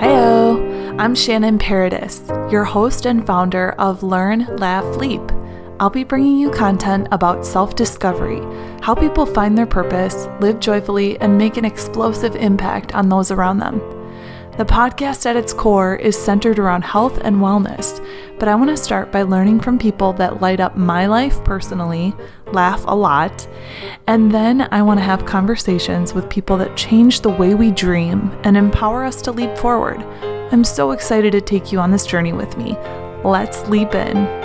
Heyo, I'm Shannon Paradis, your host and founder of Learn, Laugh, Leap. I'll be bringing you content about self discovery, how people find their purpose, live joyfully, and make an explosive impact on those around them. The podcast at its core is centered around health and wellness, but I want to start by learning from people that light up my life personally, laugh a lot, and then I want to have conversations with people that change the way we dream and empower us to leap forward. I'm so excited to take you on this journey with me. Let's leap in.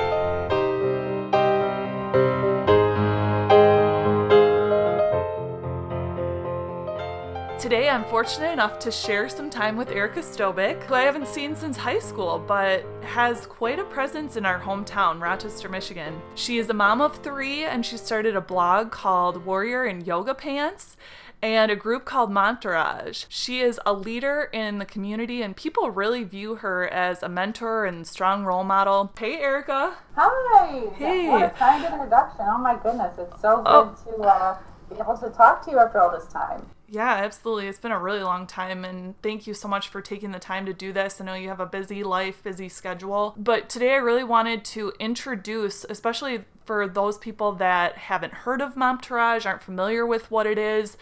I'm fortunate enough to share some time with Erica Stobick, who I haven't seen since high school, but has quite a presence in our hometown, Rochester, Michigan. She is a mom of three, and she started a blog called Warrior in Yoga Pants and a group called Momtourage. She is a leader in the community, and people really view her as a mentor and strong role model. Hey, Erica. Hi. Hey. What a kind introduction. Oh my goodness, it's so good Oh. to uh, be able to talk to you after all this time. Yeah, absolutely. It's been a really long time, and thank you so much for taking the time to do this. I know you have a busy life, busy schedule, but today I really wanted to introduce, especially for those people that haven't heard of Momtourage, aren't familiar with what it is,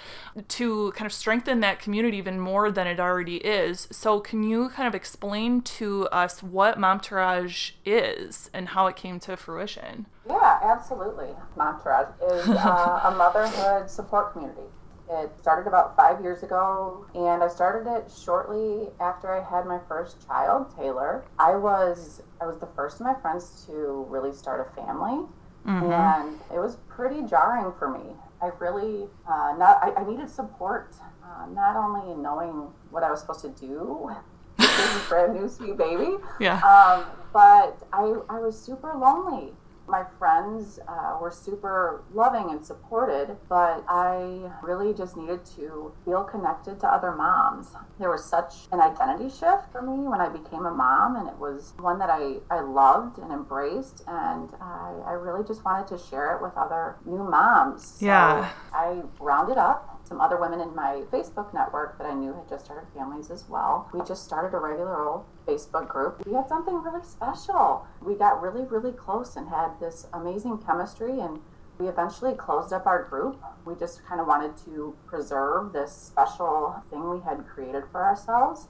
to kind of strengthen that community even more than it already is. So, can you kind of explain to us what Momtourage is and how it came to fruition? Yeah, absolutely. Momtourage is uh, a motherhood support community. It started about five years ago, and I started it shortly after I had my first child, Taylor. I was I was the first of my friends to really start a family, and it was pretty jarring for me. I really uh, not I, I needed support, uh, not only in knowing what I was supposed to do. with This brand new sweet baby, Yeah. um, but I, I was super lonely. My friends uh, were super loving and supported, but I really just needed to feel connected to other moms. There was such an identity shift for me when I became a mom, and it was one that I, I loved and embraced, and I, I really just wanted to share it with other new moms. So Yeah. I rounded up some other women in my Facebook network that I knew had just started families as well. We just started a regular old Facebook group. We had something really special. We got really, really close and had this amazing chemistry and we eventually closed up our group. We just kind of wanted to preserve this special thing we had created for ourselves.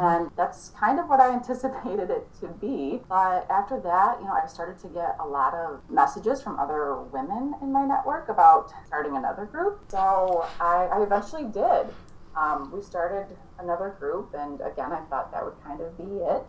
And that's kind of what I anticipated it to be. But after that, you know, I started to get a lot of messages from other women in my network about starting another group. So I, I eventually did. Um, we started another group, and again, I thought that would kind of be it.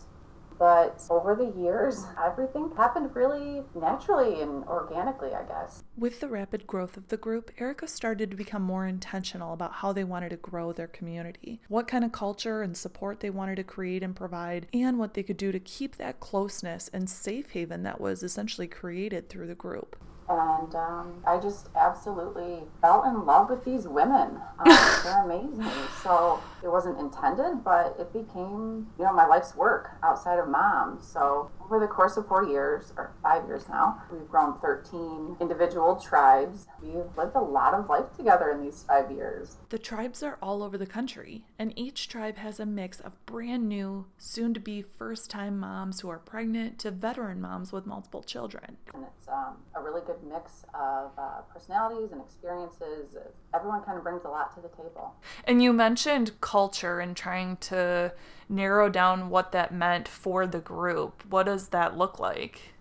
But over the years, everything happened really naturally and organically, I guess. With the rapid growth of the group, Erica started to become more intentional about how they wanted to grow their community, what kind of culture and support they wanted to create and provide, and what they could do to keep that closeness and safe haven that was essentially created through the group. And um, I just absolutely fell in love with these women. Um, they're amazing. So it wasn't intended, but it became, you know, my life's work outside of mom. So over the course of four years, or five years now, we've grown 13 individual tribes. We've lived a lot of life together in these five years. The tribes are all over the country, and each tribe has a mix of brand new, soon to be first time moms who are pregnant to veteran moms with multiple children. And it's um, a really good mix of uh, personalities and experiences. Everyone kind of brings a lot to the table. And you mentioned culture and trying to narrow down what that meant for the group. What does that look like?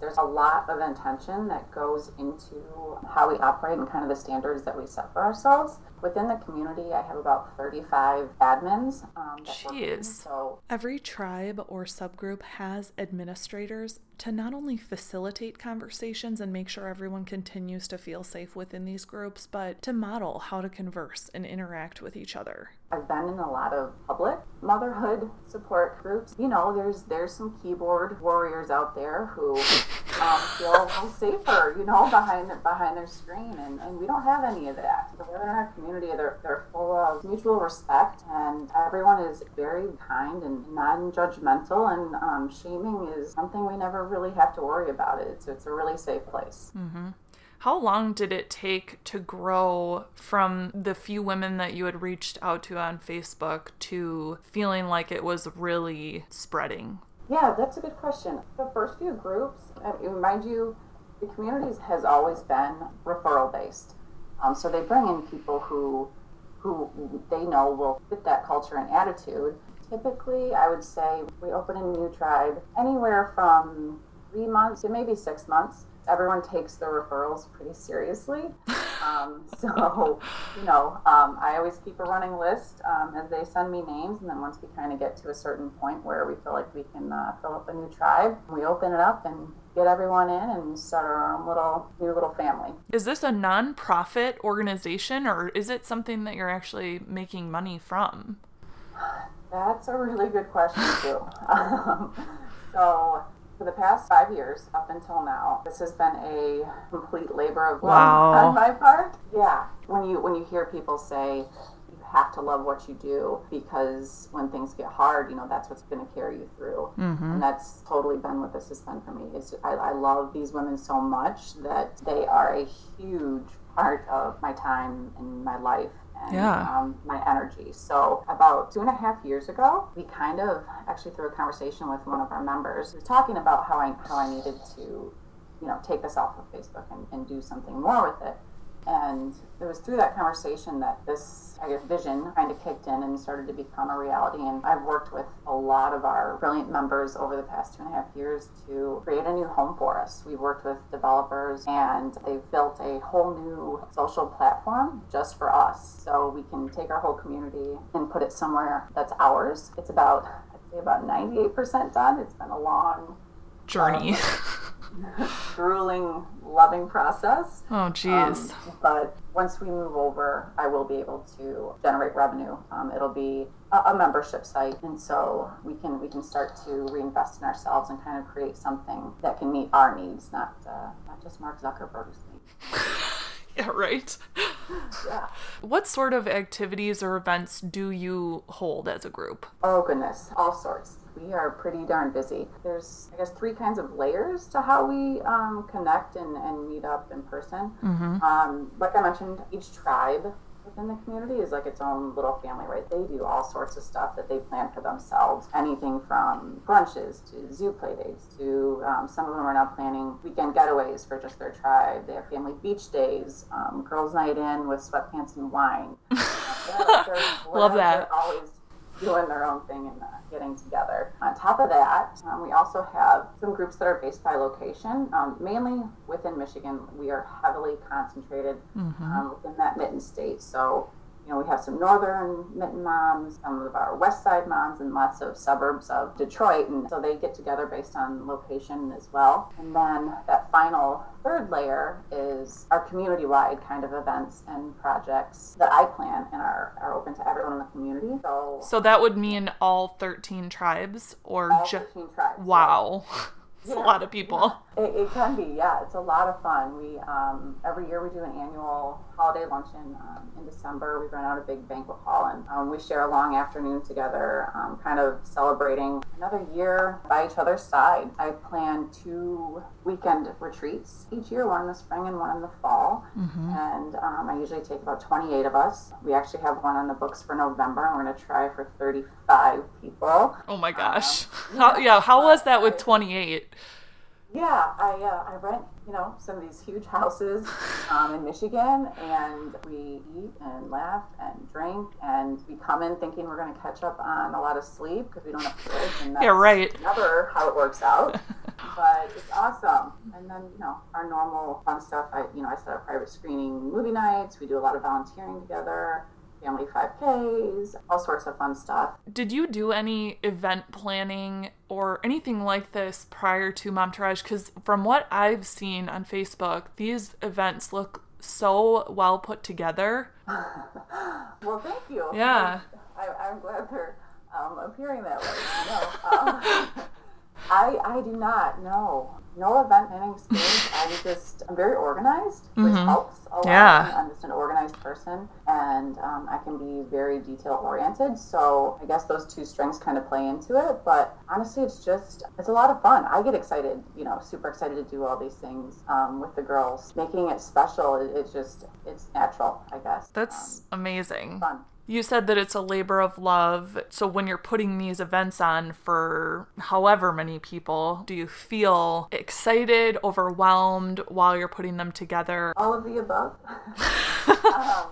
there's a lot of intention that goes into how we operate and kind of the standards that we set for ourselves. Within the community, I have about 35 admins. Um, that work with me. Jeez. So Every tribe or subgroup has administrators to not only facilitate conversations and make sure everyone continues to feel safe within these groups, but to model how to converse and interact with each other. I've been in a lot of public motherhood support groups. You know, there's there's some keyboard warriors out there who um, feel safer, you know, behind behind their screen, and, and we don't have any of that. The women in our community, they're they're full of mutual respect, and everyone is very kind and non-judgmental, and um, shaming is something we never really have to worry about. It's it's a really safe place. How long did it take to grow from the few women that you had reached out to on Facebook to feeling like it was really spreading? Yeah, that's a good question. The first few groups, mind you, the communities has always been referral based. Um, so they bring in people who who they know will fit that culture and attitude. Typically, I would say we open a new tribe anywhere from three months to maybe six months everyone takes their referrals pretty seriously. Um, so, you know, um, I always keep a running list um, as they send me names, and then once we kind of get to a certain point where we feel like we can uh, fill up a new tribe, we open it up and get everyone in and start our own little new little family. Is this a nonprofit organization, or is it something that you're actually making money from? That's a really good question too. Um, so for the past five years up until now, this has been a complete labor of love wow. on my part. Yeah, when you when you hear people say you have to love what you do because when things get hard, you know that's what's going to carry you through, mm-hmm. and that's totally been what this has been for me. Is I, I love these women so much that they are a huge part of my time and my life and yeah. um, my energy. So about two and a half years ago, we kind of actually through a conversation with one of our members, was talking about how I how I needed to, you know, take this off of Facebook and, and do something more with it. And it was through that conversation that this, I guess, vision kind of kicked in and started to become a reality. And I've worked with a lot of our brilliant members over the past two and a half years to create a new home for us. We've worked with developers and they've built a whole new social platform just for us. So we can take our whole community and put it somewhere that's ours. It's about, I'd say about 98% done. It's been a long journey. Um, grueling, loving process. Oh, jeez. Um, but once we move over, I will be able to generate revenue. Um, it'll be a, a, membership site, and so we can we can start to reinvest in ourselves and kind of create something that can meet our needs, not uh, not just Mark Zuckerberg's needs. yeah, right. yeah. What sort of activities or events do you hold as a group? Oh goodness, all sorts we are pretty darn busy. There's, I guess, three kinds of layers to how we um, connect and, and meet up in person. Mm-hmm. Um, like I mentioned, each tribe within the community is like its own little family, right? They do all sorts of stuff that they plan for themselves. Anything from brunches to zoo play dates to um, some of them are now planning weekend getaways for just their tribe. They have family beach days, um, girls' night in with sweatpants and wine. Love that. Always doing their own thing and uh, getting together. On top of that, um, we also have some groups that are based by location, um, mainly within Michigan. We are heavily concentrated mm-hmm. um, within that mitten state. So you know, we have some northern Mitten moms, some of our west side moms, and lots of suburbs of Detroit. And so they get together based on location as well. And then that final third layer is our community wide kind of events and projects that I plan and are, are open to everyone in the community. So, so that would mean all 13 tribes or just. Wow. Yeah. It's yeah, a lot of people. Yeah. It, it, can be, yeah. It's a lot of fun. We um, every year we do an annual holiday luncheon um, in December. We run out a big banquet hall and um, we share a long afternoon together, um, kind of celebrating another year by each other's side. I plan two weekend retreats each year, one in the spring and one in the fall. Mm-hmm. And um, I usually take about 28 of us. We actually have one on the books for November, and we're going to try for 35 people. Oh my gosh! Um, yeah, how, yeah, how was that with 28? Yeah, I uh, I rent you know some of these huge houses um, in Michigan, and we eat and laugh and drink, and we come in thinking we're going to catch up on a lot of sleep because we don't have kids, and that's yeah, right. never how it works out. but it's awesome. And then you know our normal fun stuff. I you know I set up private screening movie nights. We do a lot of volunteering together family 5Ks, all sorts of fun stuff. Did you do any event planning or anything like this prior to Momtourage? Because from what I've seen on Facebook, these events look so well put together. well, thank you. Yeah. I, am glad they're um, appearing that way. Know, um, I, I do not know. No event planning skills. I'm just I'm very organized, which Mhm. helps a lot. Yeah. I'm just an organized person, and um, I can be very detail oriented. So I guess those two strengths kind of play into it. But honestly, it's just it's a lot of fun. I get excited, you know, super excited to do all these things um, with the girls. Making it special, it, it's just it's natural, I guess. That's amazing. um, fun. You said that it's a labor of love. So when you're putting these events on for however many people, do you feel excited, overwhelmed while you're putting them together? All of the above. um,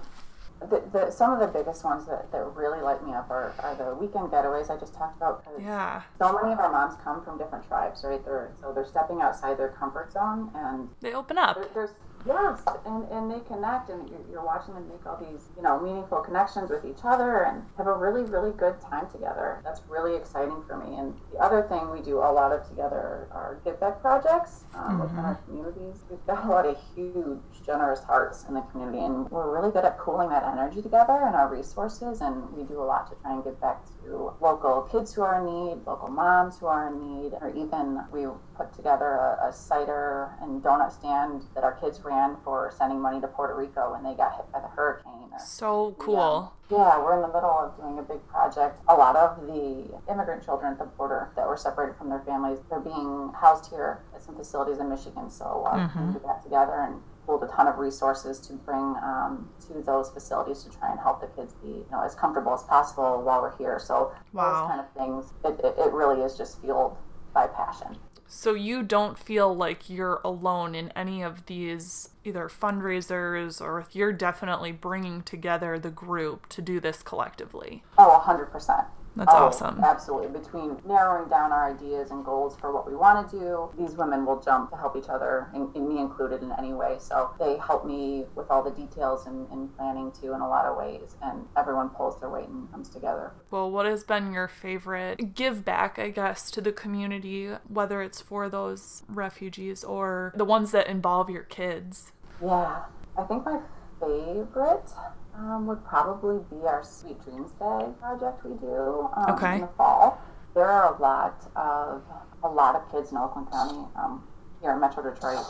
the, the, some of the biggest ones that, that really light me up are, are the weekend getaways I just talked about. Yeah. So many of our moms come from different tribes, right? They're, so they're stepping outside their comfort zone and They open up. there, yes, and, and they connect, and you're, you're watching them make all these you know meaningful connections with each other, and have a really really good time together. That's really exciting for me. And the other thing we do a lot of together are give back projects um, within our communities. We've got a lot of huge generous hearts in the community, and we're really good at pooling that energy together and our resources. And we do a lot to try and give back to local kids who are in need, local moms who are in need, or even we put together a, a cider and donut stand that our kids ran for sending money to Puerto Rico when they got hit by the hurricane. Or, So cool. yeah, we're in the middle of doing a big project. A lot of the immigrant children at the border that were separated from their families, they're being housed here at some facilities in Michigan. So uh, we got together and pulled a ton of resources to bring um, to those facilities to try and help the kids be you know, as comfortable as possible while we're here. So Wow. those kind of things, it, it, it really is just fueled by passion. So you don't feel like you're alone in any of these either fundraisers or you're definitely bringing together the group to do this collectively. Oh, 100%. That's Oh, awesome. Absolutely. Between narrowing down our ideas and goals for what we want to do, these women will jump to help each other, and, and me included in any way. So they help me with all the details and, and planning too in a lot of ways, and everyone pulls their weight and comes together. Well, what has been your favorite give back, I guess, to the community, whether it's for those refugees or the ones that involve your kids? Yeah, I think my favorite um, would probably be our Sweet Dreams Day project we do um, Okay. in the fall. There are a lot of a lot of kids in Oakland County um, here in Metro Detroit,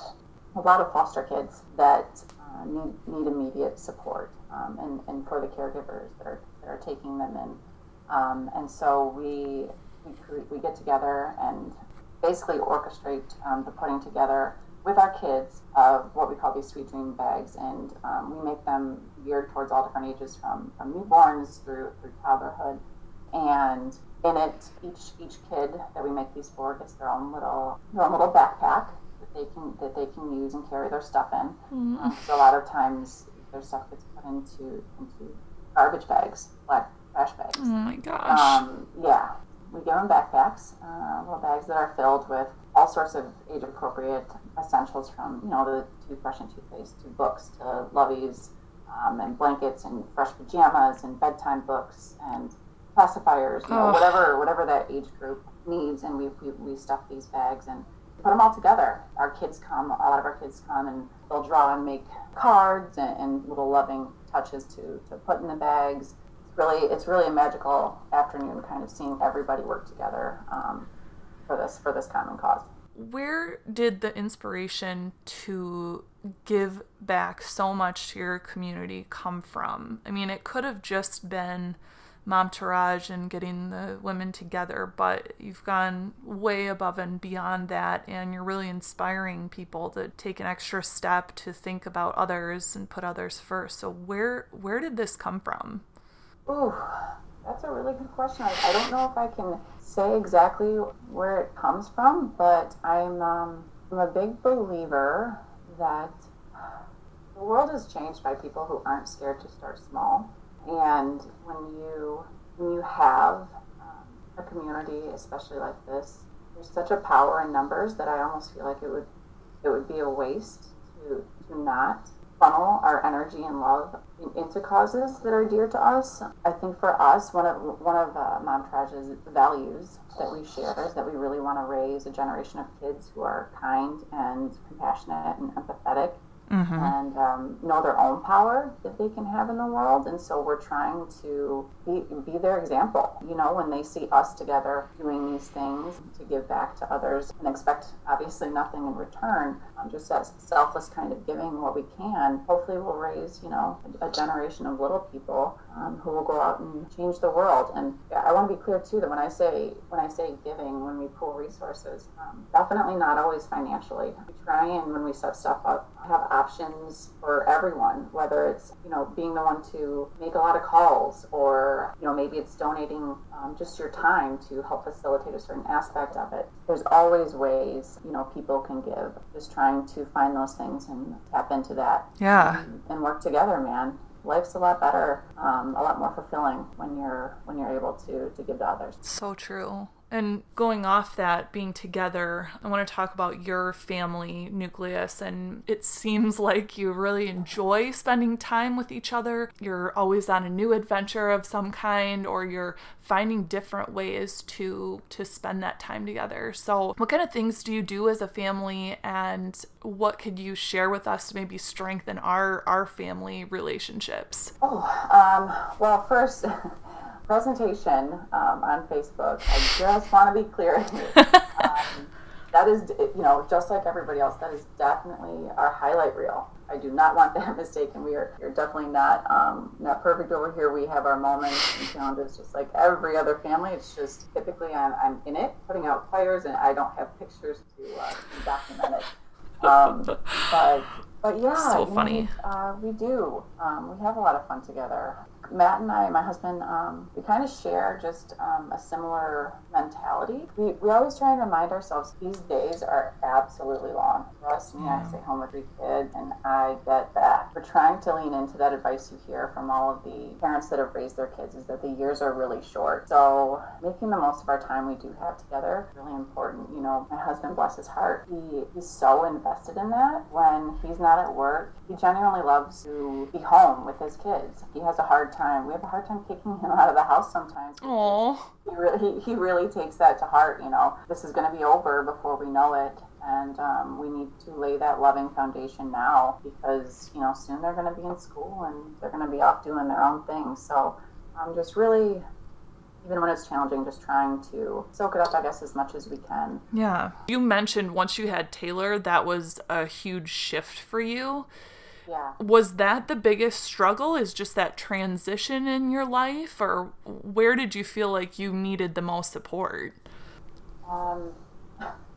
a lot of foster kids that uh, need need immediate support, um, and and for the caregivers that are that are taking them in, um, and so we we, we get together and basically orchestrate um, the putting together with our kids of what we call these sweet dream bags, and um, we make them geared towards all different ages, from, from newborns through through toddlerhood. And in it, each each kid that we make these for gets their own little their own little backpack that they can that they can use and carry their stuff in. Um, so a lot of times their stuff gets put into into garbage bags, black trash bags. Oh my gosh. Um, yeah, we give them backpacks, uh, little bags that are filled with all sorts of age-appropriate essentials, from you know the toothbrush and toothpaste to books to loveys um, and blankets and fresh pajamas and bedtime books and pacifiers, you know, whatever whatever that age group needs, and we, we, we stuff these bags and put them all together. Our kids come, a lot of our kids come, and they'll draw and make cards and, and little loving touches to, to put in the bags. It's really it's really a magical afternoon, kind of seeing everybody work together um, for this for this common cause. Where did the inspiration to give back so much to your community come from? I mean, it could have just been Momtourage and getting the women together, but you've gone way above and beyond that, and you're really inspiring people to take an extra step to think about others and put others first. So, where where did this come from? Ooh, that's a really good question. I, don't know if I can say exactly where it comes from, but I'm, um, I'm a big believer that the world is changed by people who aren't scared to start small. And when you when you have um, a community, especially like this, there's such a power in numbers that I almost feel like it would it would be a waste to to not funnel our energy and love into causes that are dear to us. I think for us, one of one of uh, Momtourage's values that we share is that we really want to raise a generation of kids who are kind and compassionate and empathetic. mm-hmm. and um, know their own power that they can have in the world. And so we're trying to be, be their example. You know, when they see us together doing these things to give back to others and expect obviously nothing in return, um, just that selfless kind of giving what we can, hopefully we'll raise, you know, a, a generation of little people um, who will go out and change the world. And I want to be clear too that when I say when I say giving, when we pool resources, um, definitely not always financially. We try and when we set stuff up, have options for everyone, whether it's you know being the one to make a lot of calls, or you know maybe it's donating um, just your time to help facilitate a certain aspect of it. There's always ways you know people can give. Just trying to find those things and tap into that. Yeah. and, and work together, man life's a lot better, um, a lot more fulfilling when you're when you're able to to give to others. So true. And going off that, being together, I want to talk about your family nucleus. And it seems like you really enjoy spending time with each other. You're always on a new adventure of some kind, or you're finding different ways to to spend that time together. So, what kind of things do you do as a family, and what could you share with us to maybe strengthen our our family relationships? Oh, um, well, first. presentation um, on Facebook. I just want to be clear. um, that is, you know, just like everybody else, that is definitely our highlight reel. I do not want that mistaken. We are you're definitely not um, not perfect over here. We have our moments and challenges, just like every other family. It's just typically I'm, I'm in it, putting out fires, and I don't have pictures to, uh, to document it. Um, but but yeah, so funny. Know, uh, we do. Um, we have a lot of fun together. Matt and I, my husband, um, we kind of share just um, a similar mentality. We, we always try and remind ourselves these days are absolutely long. Trust me, I stay home with three kids, and I get that. We're trying to lean into that advice you hear from all of the parents that have raised their kids is that the years are really short. So making the most of our time we do have together really important. You know, my husband, bless his heart, he, he's so invested in that. When he's not at work, he genuinely loves to be home with his kids. He has a hard time. We have a hard time kicking him out of the house sometimes. Oh. He really, he, he really takes that to heart. You know, this is going to be over before we know it, and um, we need to lay that loving foundation now because you know soon they're going to be in school and they're going to be off doing their own thing. So I'm um, just really even when it's challenging, just trying to soak it up, I guess, as much as we can. Yeah. You mentioned once you had Taylor, that was a huge shift for you. Yeah. Was that the biggest struggle? Is just that transition in your life, or where did you feel like you needed the most support? Um,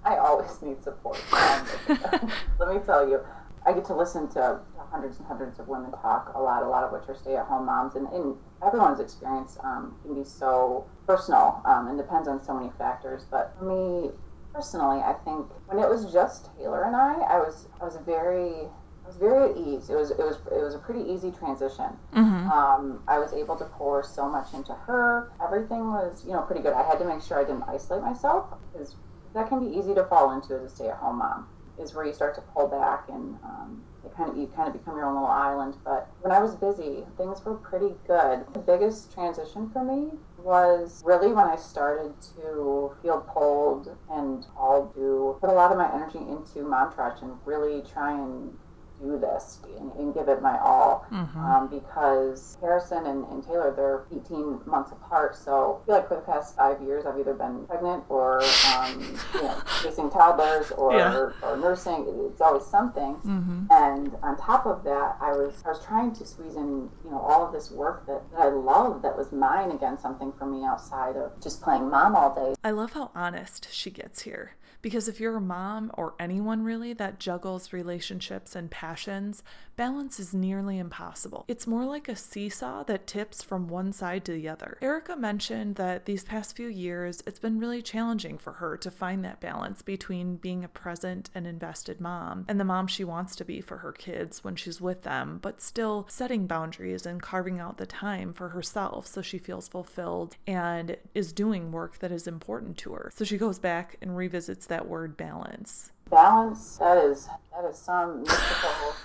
I always need support. Um, let me tell you, I get to listen to hundreds and hundreds of women talk a lot, a lot of which are stay-at-home moms, and, and everyone's experience um, can be so personal um, and depends on so many factors. But for me personally, I think when it was just Taylor and I, I was I was very was very at ease. It was it was it was a pretty easy transition. Mm-hmm. Um, I was able to pour so much into her. Everything was you know pretty good. I had to make sure I didn't isolate myself because that can be easy to fall into as a stay-at-home mom. Is where you start to pull back and um, it kind of you kind of become your own little island. But when I was busy, things were pretty good. The biggest transition for me was really when I started to feel pulled and all to put a lot of my energy into Mom and really try and do this and, and give it my all mm-hmm. um, because Harrison and, and, Taylor, they're 18 months apart. So I feel like for the past five years, I've either been pregnant or um, you know, chasing toddlers or, yeah. or nursing. It's always something. Mm-hmm. And on top of that, I was I was trying to squeeze in you know all of this work that, that I love that was mine again, something for me outside of just playing mom all day. I love how honest she gets here. Because if you're a mom or anyone really that juggles relationships and passions, balance is nearly impossible. It's more like a seesaw that tips from one side to the other. Erica mentioned that these past few years, it's been really challenging for her to find that balance between being a present and invested mom and the mom she wants to be for her kids when she's with them, but still setting boundaries and carving out the time for herself so she feels fulfilled and is doing work that is important to her. So she goes back and revisits that word balance. Balance. That is that is some mystical.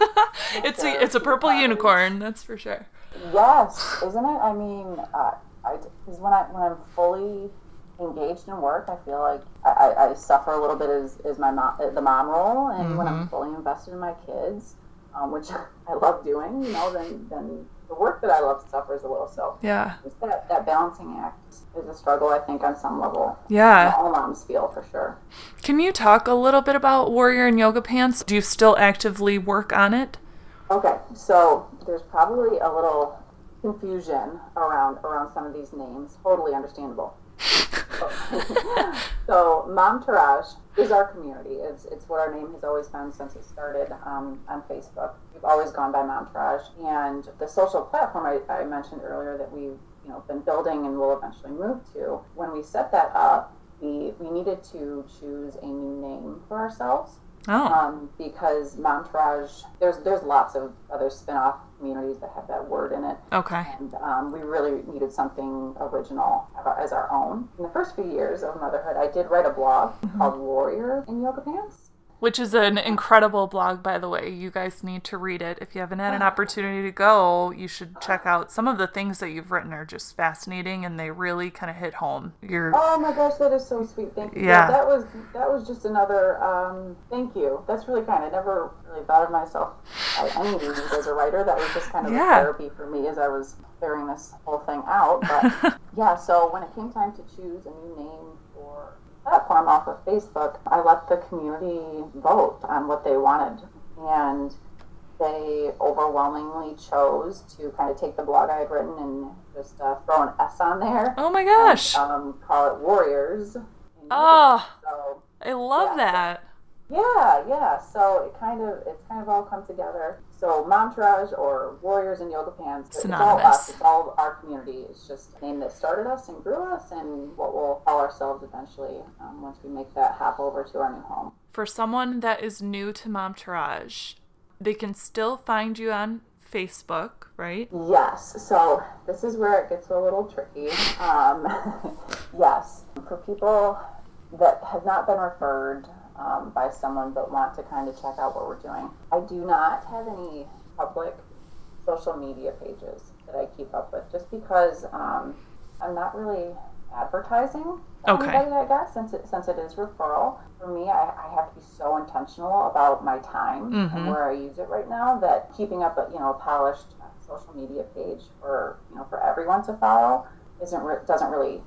it's a it's a purple unicorn. That's for sure. Yes, isn't it? I mean, uh, I because when I when I'm fully engaged in work, I feel like I, I, I suffer a little bit as, as my mom, the mom role, and mm-hmm. when I'm mm-hmm. fully invested in my kids, um, which I love doing, you know, then then the work that I love suffers a little. So Yeah. just that, that balancing act is a struggle, I think, on some level. Yeah. All moms feel for sure. Can you talk a little bit about Warrior in Yoga Pants? Do you still actively work on it? Okay, so there's probably a little confusion around around some of these names. Totally understandable. so Momtourage is our community. It's, it's what our name has always been since it started um, on Facebook. We've always gone by Momtourage. And the social platform I, I mentioned earlier that we've you know, been building and will eventually move to, when we set that up, we, we needed to choose a new name for ourselves Oh. um, because Momtourage, there's there's lots of other spin-off communities that have that word in it, Okay. and um, we really needed something original as our own. In the first few years of motherhood, I did write a blog called Warrior in Yoga Pants. Which is an incredible blog, by the way. You guys need to read it. If you haven't had an opportunity to go, you should check out some of the things that you've written are just fascinating and they really kind of hit home. You're Oh my gosh, that is so sweet. Thank you. Yeah. that was that was just another um, thank you. That's really kind. I never really thought of myself by any as a writer. That was just kind of a Yeah. therapy for me as I was figuring this whole thing out. But yeah, so when it came time to choose a new name for platform off of Facebook, I let the community vote on what they wanted, and they overwhelmingly chose to kind of take the blog I had written and just uh, throw an S on there Oh my gosh. um, call it Warriors. Oh, So I love Yeah. that. yeah, yeah. So it kind of it's kind of all come together. So Momtourage or Warriors in Yoga Pants. It's all us. It's all our community. It's just a name that started us and grew us, and what we'll call ourselves eventually um, once we make that hop over to our new home. For someone that is new to Momtourage, they can still find you on Facebook, right? Yes. So this is where it gets a little tricky. Um, yes. For people that have not been referred um, by someone but want to kind of check out what we're doing, I do not have any public social media pages that I keep up with just because um, I'm not really advertising Okay. anybody, I guess, since it, since it is referral. For me, I, I have to be so intentional about my time Mhm. and where I use it right now that keeping up a you know a polished social media page for you know for everyone to follow isn't re- doesn't really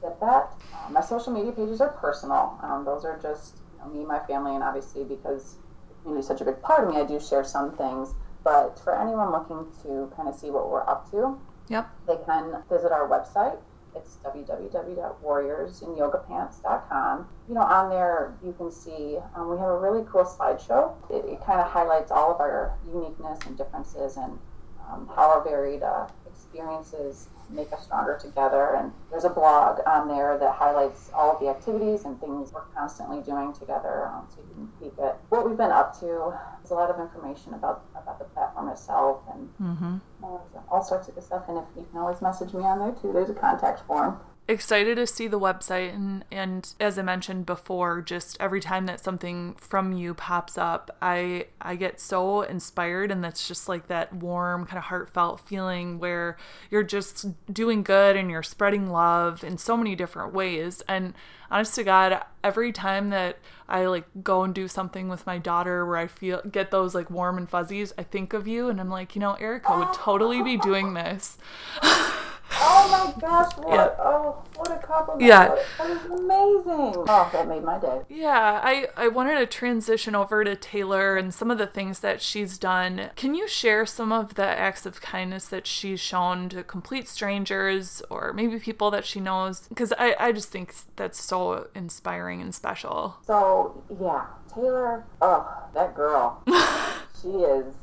fit that. Uh, my social media pages are personal. Um, those are just me, my family, and obviously because community is such a big part of me, I do share some things. But for anyone looking to kind of see what we're up to, Yep. they can visit our website. It's www.warriorsinyogapants.com. You know, on there you can see um, we have a really cool slideshow. It, it kind of highlights all of our uniqueness and differences and um, how our varied uh, experiences make us stronger together. And there's a blog on there that highlights all of the activities and things we're constantly doing together, um, so you can peek at what we've been up to. There's a lot of information about about the platform itself and Mm-hmm. all sorts of good stuff. And if you can always message me on there too, there's a contact form. Excited to see the website and and as I mentioned before, just every time that something from you pops up, I I get so inspired and that's just like that warm kind of heartfelt feeling where you're just doing good and you're spreading love in so many different ways and honest to God, every time that I like go and do something with my daughter where I feel get those like warm and fuzzies, I think of you and I'm like, you know, Erica would totally be doing this. Oh my gosh! What? Yeah. Oh, what a compliment! Yeah. What- that is amazing. Oh, that made my day. Yeah, I, I wanted to transition over to Taylor and some of the things that she's done. Can you share some of the acts of kindness that she's shown to complete strangers or maybe people that she knows? Because I, I just think that's so inspiring and special. So yeah, Taylor. Oh, that girl. she is.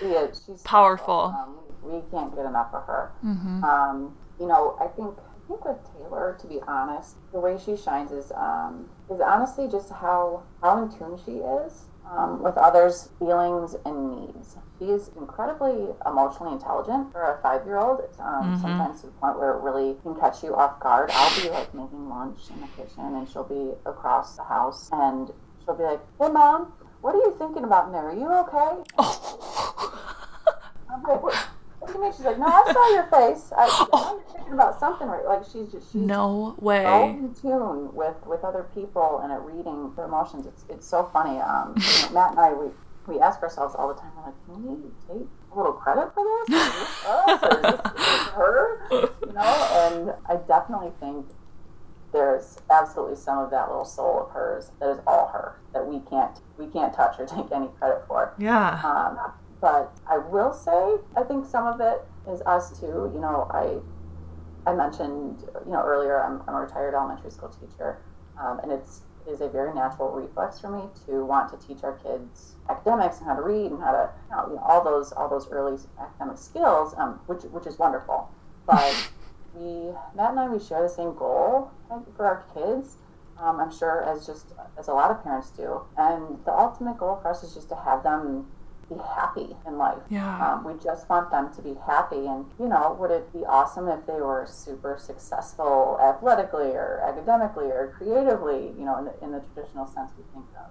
She is. She's Powerful. Um, we can't get enough of her. Mm-hmm. Um, you know, I think I think with Taylor, to be honest, the way she shines is um, is honestly just how how in tune she is um, with others' feelings and needs. She is incredibly emotionally intelligent for a five year old. Um, Mhm. Sometimes to the point where it really can catch you off guard. I'll be like making lunch in the kitchen, and she'll be across the house, and she'll be like, "Hey, mom." What are you thinking about in there? Are you okay? I'm like, what, do you mean? She's like, no, I saw your face. I, I'm thinking about something, right? Like she's just she's no so way. in tune with with other people and at reading their emotions. It's it's so funny. Um, you know, Matt and I we we ask ourselves all the time, we're like, can we take a little credit for this? Is this us? Or is this, is this her? You know, and I definitely think there's absolutely some of that little soul of hers that is all her that we can't we can't touch or take any credit for. Yeah. Um, but I will say, I think some of it is us too. You know, I I mentioned you know earlier I'm, I'm a retired elementary school teacher, um, and it's it is a very natural reflex for me to want to teach our kids academics and how to read and how to you know, all those all those early academic skills, um, which which is wonderful. But we Matt and I we share the same goal for our kids. Um, I'm sure as just as a lot of parents do, and the ultimate goal for us is just to have them be happy in life. Yeah. Um, we just want them to be happy. And, you know, would it be awesome if they were super successful athletically or academically or creatively, you know, in the, in the traditional sense we think of?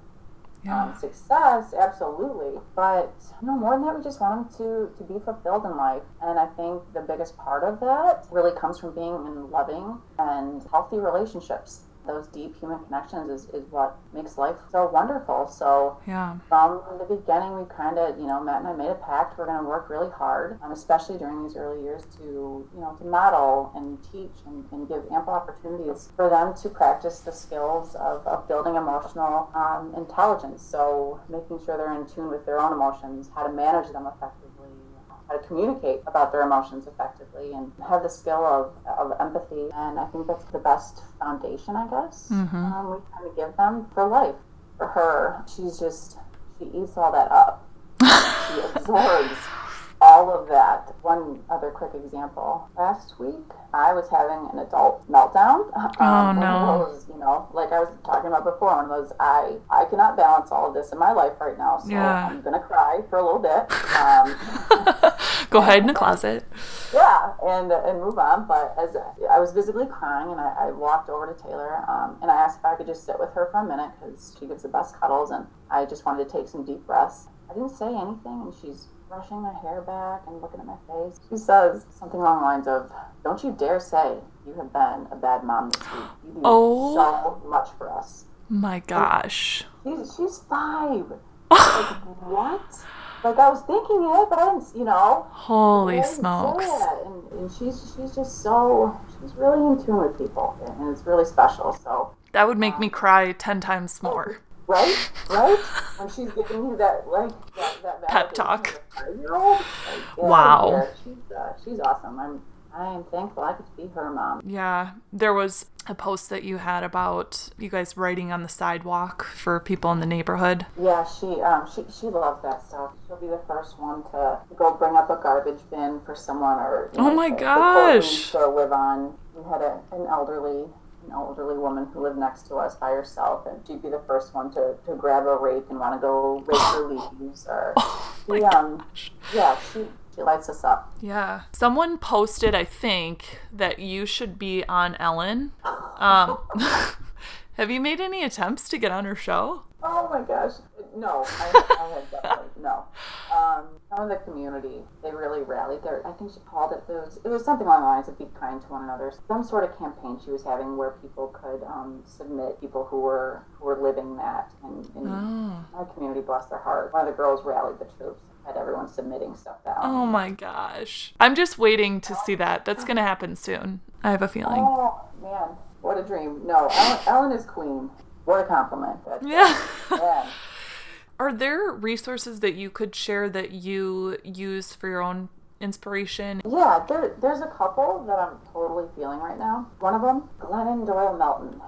Yeah. Um, success, absolutely. But no more than that, we just want them to, to be fulfilled in life. And I think the biggest part of that really comes from being in loving and healthy relationships those deep human connections is, is what makes life so wonderful. So yeah. from the beginning, we kind of, you know, Matt and I made a pact. We're going to work really hard, um, especially during these early years, to, you know, to model and teach and, and give ample opportunities for them to practice the skills of, of building emotional um, intelligence. So making sure they're in tune with their own emotions, how to manage them effectively communicate about their emotions effectively and have the skill of, of empathy. And I think that's the best foundation, I guess, Mhm. um, we kind of give them for life. For her, she's just, she eats all that up. she absorbs all of that. One other quick example. Last week, I was having an adult meltdown. Oh, one no. those, you know, like I was talking about before, one of those, I, I cannot balance all of this in my life right now, so Yeah. I'm going to cry for a little bit. Um, Go hide in a closet. yeah, and and move on. But as I was visibly crying, and I, I walked over to Taylor, um, and I asked if I could just sit with her for a minute because she gives the best cuddles, and I just wanted to take some deep breaths. I didn't say anything, and she's brushing my hair back and looking at my face. She says something along the lines of, "Don't you dare say you have been a bad mom this week. You do Oh. so much for us." My gosh. She's she's five. like what? Like I was thinking it, but I didn't. You know. Holy smokes. And, and she's she's just so she's really in tune with people, and it's really special. So That would make me um, cry 10 times more. Oh, right, right, And she's giving you that like that, that Pep talk. as a five-year-old, like, Wow. She's uh, she's awesome. I'm I am thankful I could be her mom. Yeah, there was a post that you had about you guys writing on the sidewalk for people in the neighborhood. Yeah, she um she she loves that stuff. She'll be the first one to go bring up a garbage bin for someone or you Oh my the- the courtroom gosh. to live on. We had a, an elderly an elderly woman who lived next to us by herself, and she'd be the first one to, to grab a rake and want to go rake her leaves. Or she, um, yeah, she she lights us up. Yeah. Someone posted, I think, that you should be on Ellen. Um, have you made any attempts to get on her show? Oh my gosh, no, I, I had definitely no. Um, some of the community, they really rallied there. I think she called it. It was, it was something along the lines of be kind to one another. Some sort of campaign she was having where people could um, submit people who were who were living that, and, and Oh. my community, bless their heart. One of the girls rallied the troops. Had everyone submitting stuff down. Oh my gosh. I'm just waiting to see that. That's going to happen soon. I have a feeling. Oh, man, what a dream! No, Ellen, Ellen is queen. What a compliment. That's, Yeah. Are there resources that you could share that you use for your own inspiration? Yeah, there, there's a couple that I'm totally feeling right now. One of them, Glennon Doyle Melton.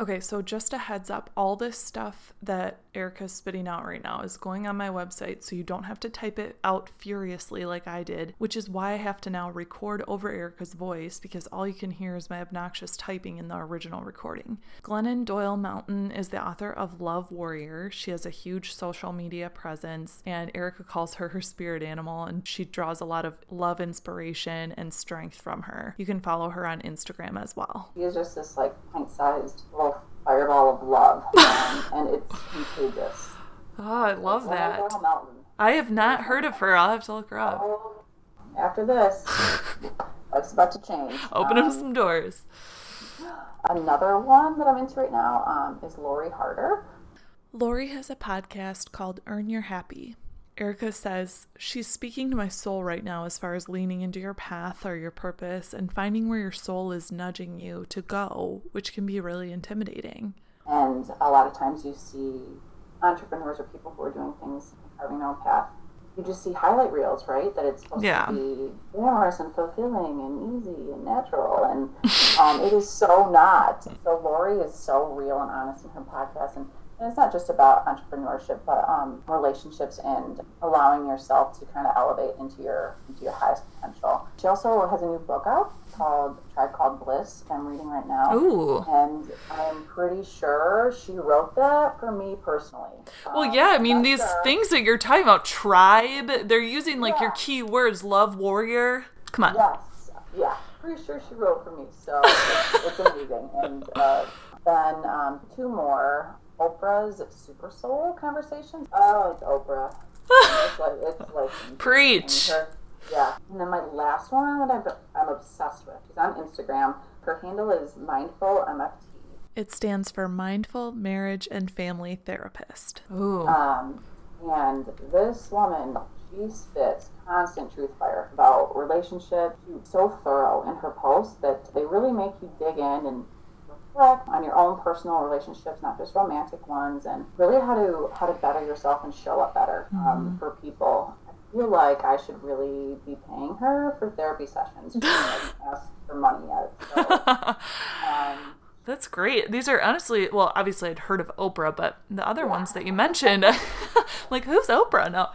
Okay, so just a heads up all this stuff that Erica's spitting out right now is going on my website, so you don't have to type it out furiously like I did, which is why I have to now record over Erica's voice because all you can hear is my obnoxious typing in the original recording. Glennon Doyle Melton is the author of Love Warrior. She has a huge social media presence, and Erica calls her her spirit animal, and she draws a lot of love inspiration and strength from her. You can follow her on Instagram as well. She is just this like pint-sized little fireball of love, um, and it's contagious. Oh, I love Glennon that. I have not heard of her. I'll have to look her up. Oh, after this, life's about to change. Open up Um, some doors. Another one that I'm into right now um, is Lori Harder. Lori has a podcast called Earn Your Happy. Erica says, She's speaking to my soul right now as far as leaning into your path or your purpose and finding where your soul is nudging you to go, which can be really intimidating. And a lot of times you see entrepreneurs or people who are doing things carving their own path. You just see highlight reels, right? That it's supposed Yeah. to be glamorous and fulfilling and easy and natural, and um, it is so not. So Lori is so real and honest in her podcast, and, and it's not just about entrepreneurship, but um, relationships and allowing yourself to kind of elevate into your into your highest potential. She also has a new book out called Tribe Called Bliss. I'm reading right now. Ooh. And I'm pretty sure she wrote that for me personally. Well, Um, yeah, I mean, these sure. things that you're talking about, tribe, they're using like your key words, love, warrior. Come on. Yes, yeah, pretty sure she wrote for me, so it's, it's amazing. And uh, then um, two more Oprah's Super Soul conversations. Oh, it's Oprah. it's like it's like Preach. her- yeah, and then my last one that I'm, I'm obsessed with. is on Instagram. Her handle is mindful MFT. It stands for Mindful Marriage and Family Therapist. Ooh. Um, and this woman, she spits constant truth fire about relationships. She's so thorough in her posts that they really make you dig in and reflect on your own personal relationships, not just romantic ones, and really how to how to better yourself and show up better um, for people. I feel like I should really be paying her for therapy sessions. She hasn't asked for money yet. So, um, That's great. These are honestly, well, obviously I'd heard of Oprah, but the other ones that you mentioned, like who's Oprah? No.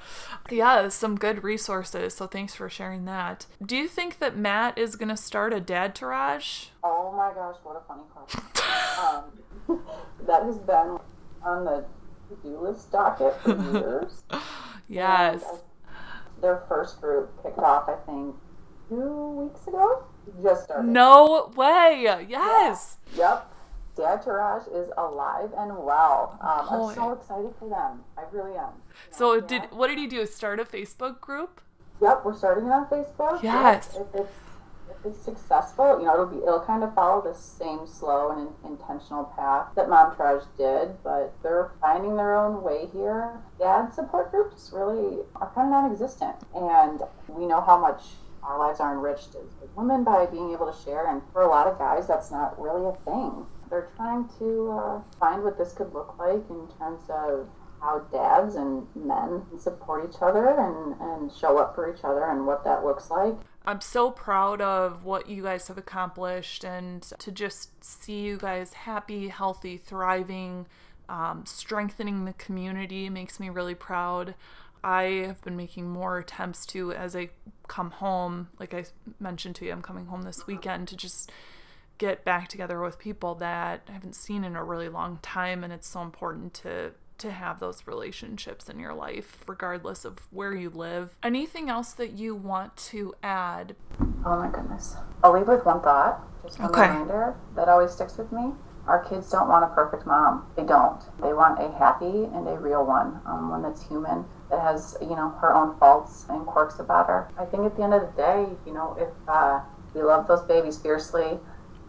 Yeah, some good resources. So thanks for sharing that. Do you think that Matt is going to start a dad tourage? Oh my gosh, what a funny question. um, that has been on the to-do list docket for years. Yes. I- their first group kicked off, I think, two weeks ago. Just started. No way. Yes. Yep. Dad Tourage is alive and well. Um. I'm so excited for them. I really am. So Yeah. did what did he do? Start a Facebook group? Yep, we're starting it on Facebook. Yes. If it's if it's successful, you know, it'll be it'll kind of follow the same slow and in, intentional path that Momtourage did, but they're finding their own way here. Dad support groups really are kind of non-existent, and we know how much our lives are enriched as, women by being able to share. And for a lot of guys, that's not really a thing. They're trying to uh, find what this could look like in terms of how dads and men support each other and, and show up for each other and what that looks like. I'm so proud of what you guys have accomplished and to just see you guys happy, healthy, thriving, um, strengthening the community makes me really proud. I have been making more attempts to, as I come home, like I mentioned to you, I'm coming home this uh-huh. weekend to just get back together with people that I haven't seen in a really long time. And it's so important to to have those relationships in your life, regardless of where you live. Anything else that you want to add? Oh my goodness. I'll leave with one thought, just a Okay. reminder that always sticks with me. Our kids don't want a perfect mom. They don't. They want a happy and a real one, um, one that's human, that has, you know, her own faults and quirks about her. I think at the end of the day, you know, if uh, we love those babies fiercely,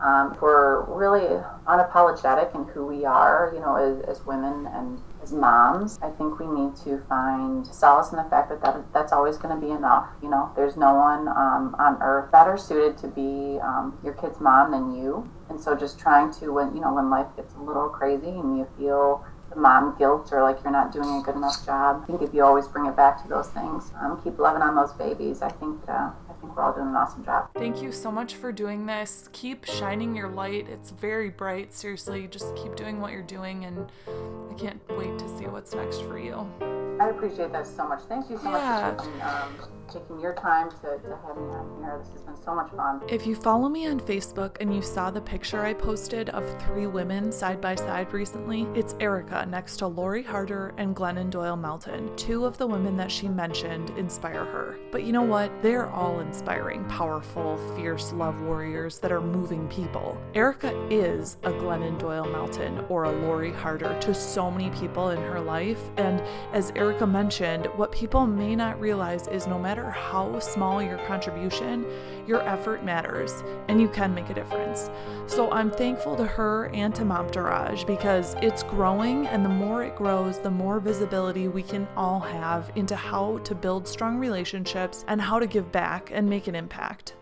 um, we're really unapologetic in who we are, you know, as, as women and as moms, I think we need to find solace in the fact that, that that's always going to be enough. You know, there's no one um, on earth better suited to be um, your kid's mom than you. And so just trying to, when, you know, when life gets a little crazy and you feel the mom guilt or like you're not doing a good enough job, I think if you always bring it back to those things, um, keep loving on those babies, I think, uh, I think we're all doing an awesome job. Thank you so much for doing this. Keep shining your light. It's very bright. Seriously, just keep doing what you're doing, and I can't wait to see what's next for you. I appreciate that so much. Thank you so Yeah. much for taking, um, taking your time to, to have me on here. This has been so much fun. If you follow me on Facebook and you saw the picture I posted of three women side by side recently, it's Erica next to Lori Harder and Glennon Doyle Melton. Two of the women that she mentioned inspire her. But you know what? They're all inspiring, powerful, fierce love warriors that are moving people. Erica is a Glennon Doyle Melton or a Lori Harder to so many people in her life. And as Erica mentioned, what people may not realize is no matter how small your contribution, your effort matters and you can make a difference. So I'm thankful to her and to Momtourage because it's growing and the more it grows, the more visibility we can all have into how to build strong relationships and how to give back and make an impact.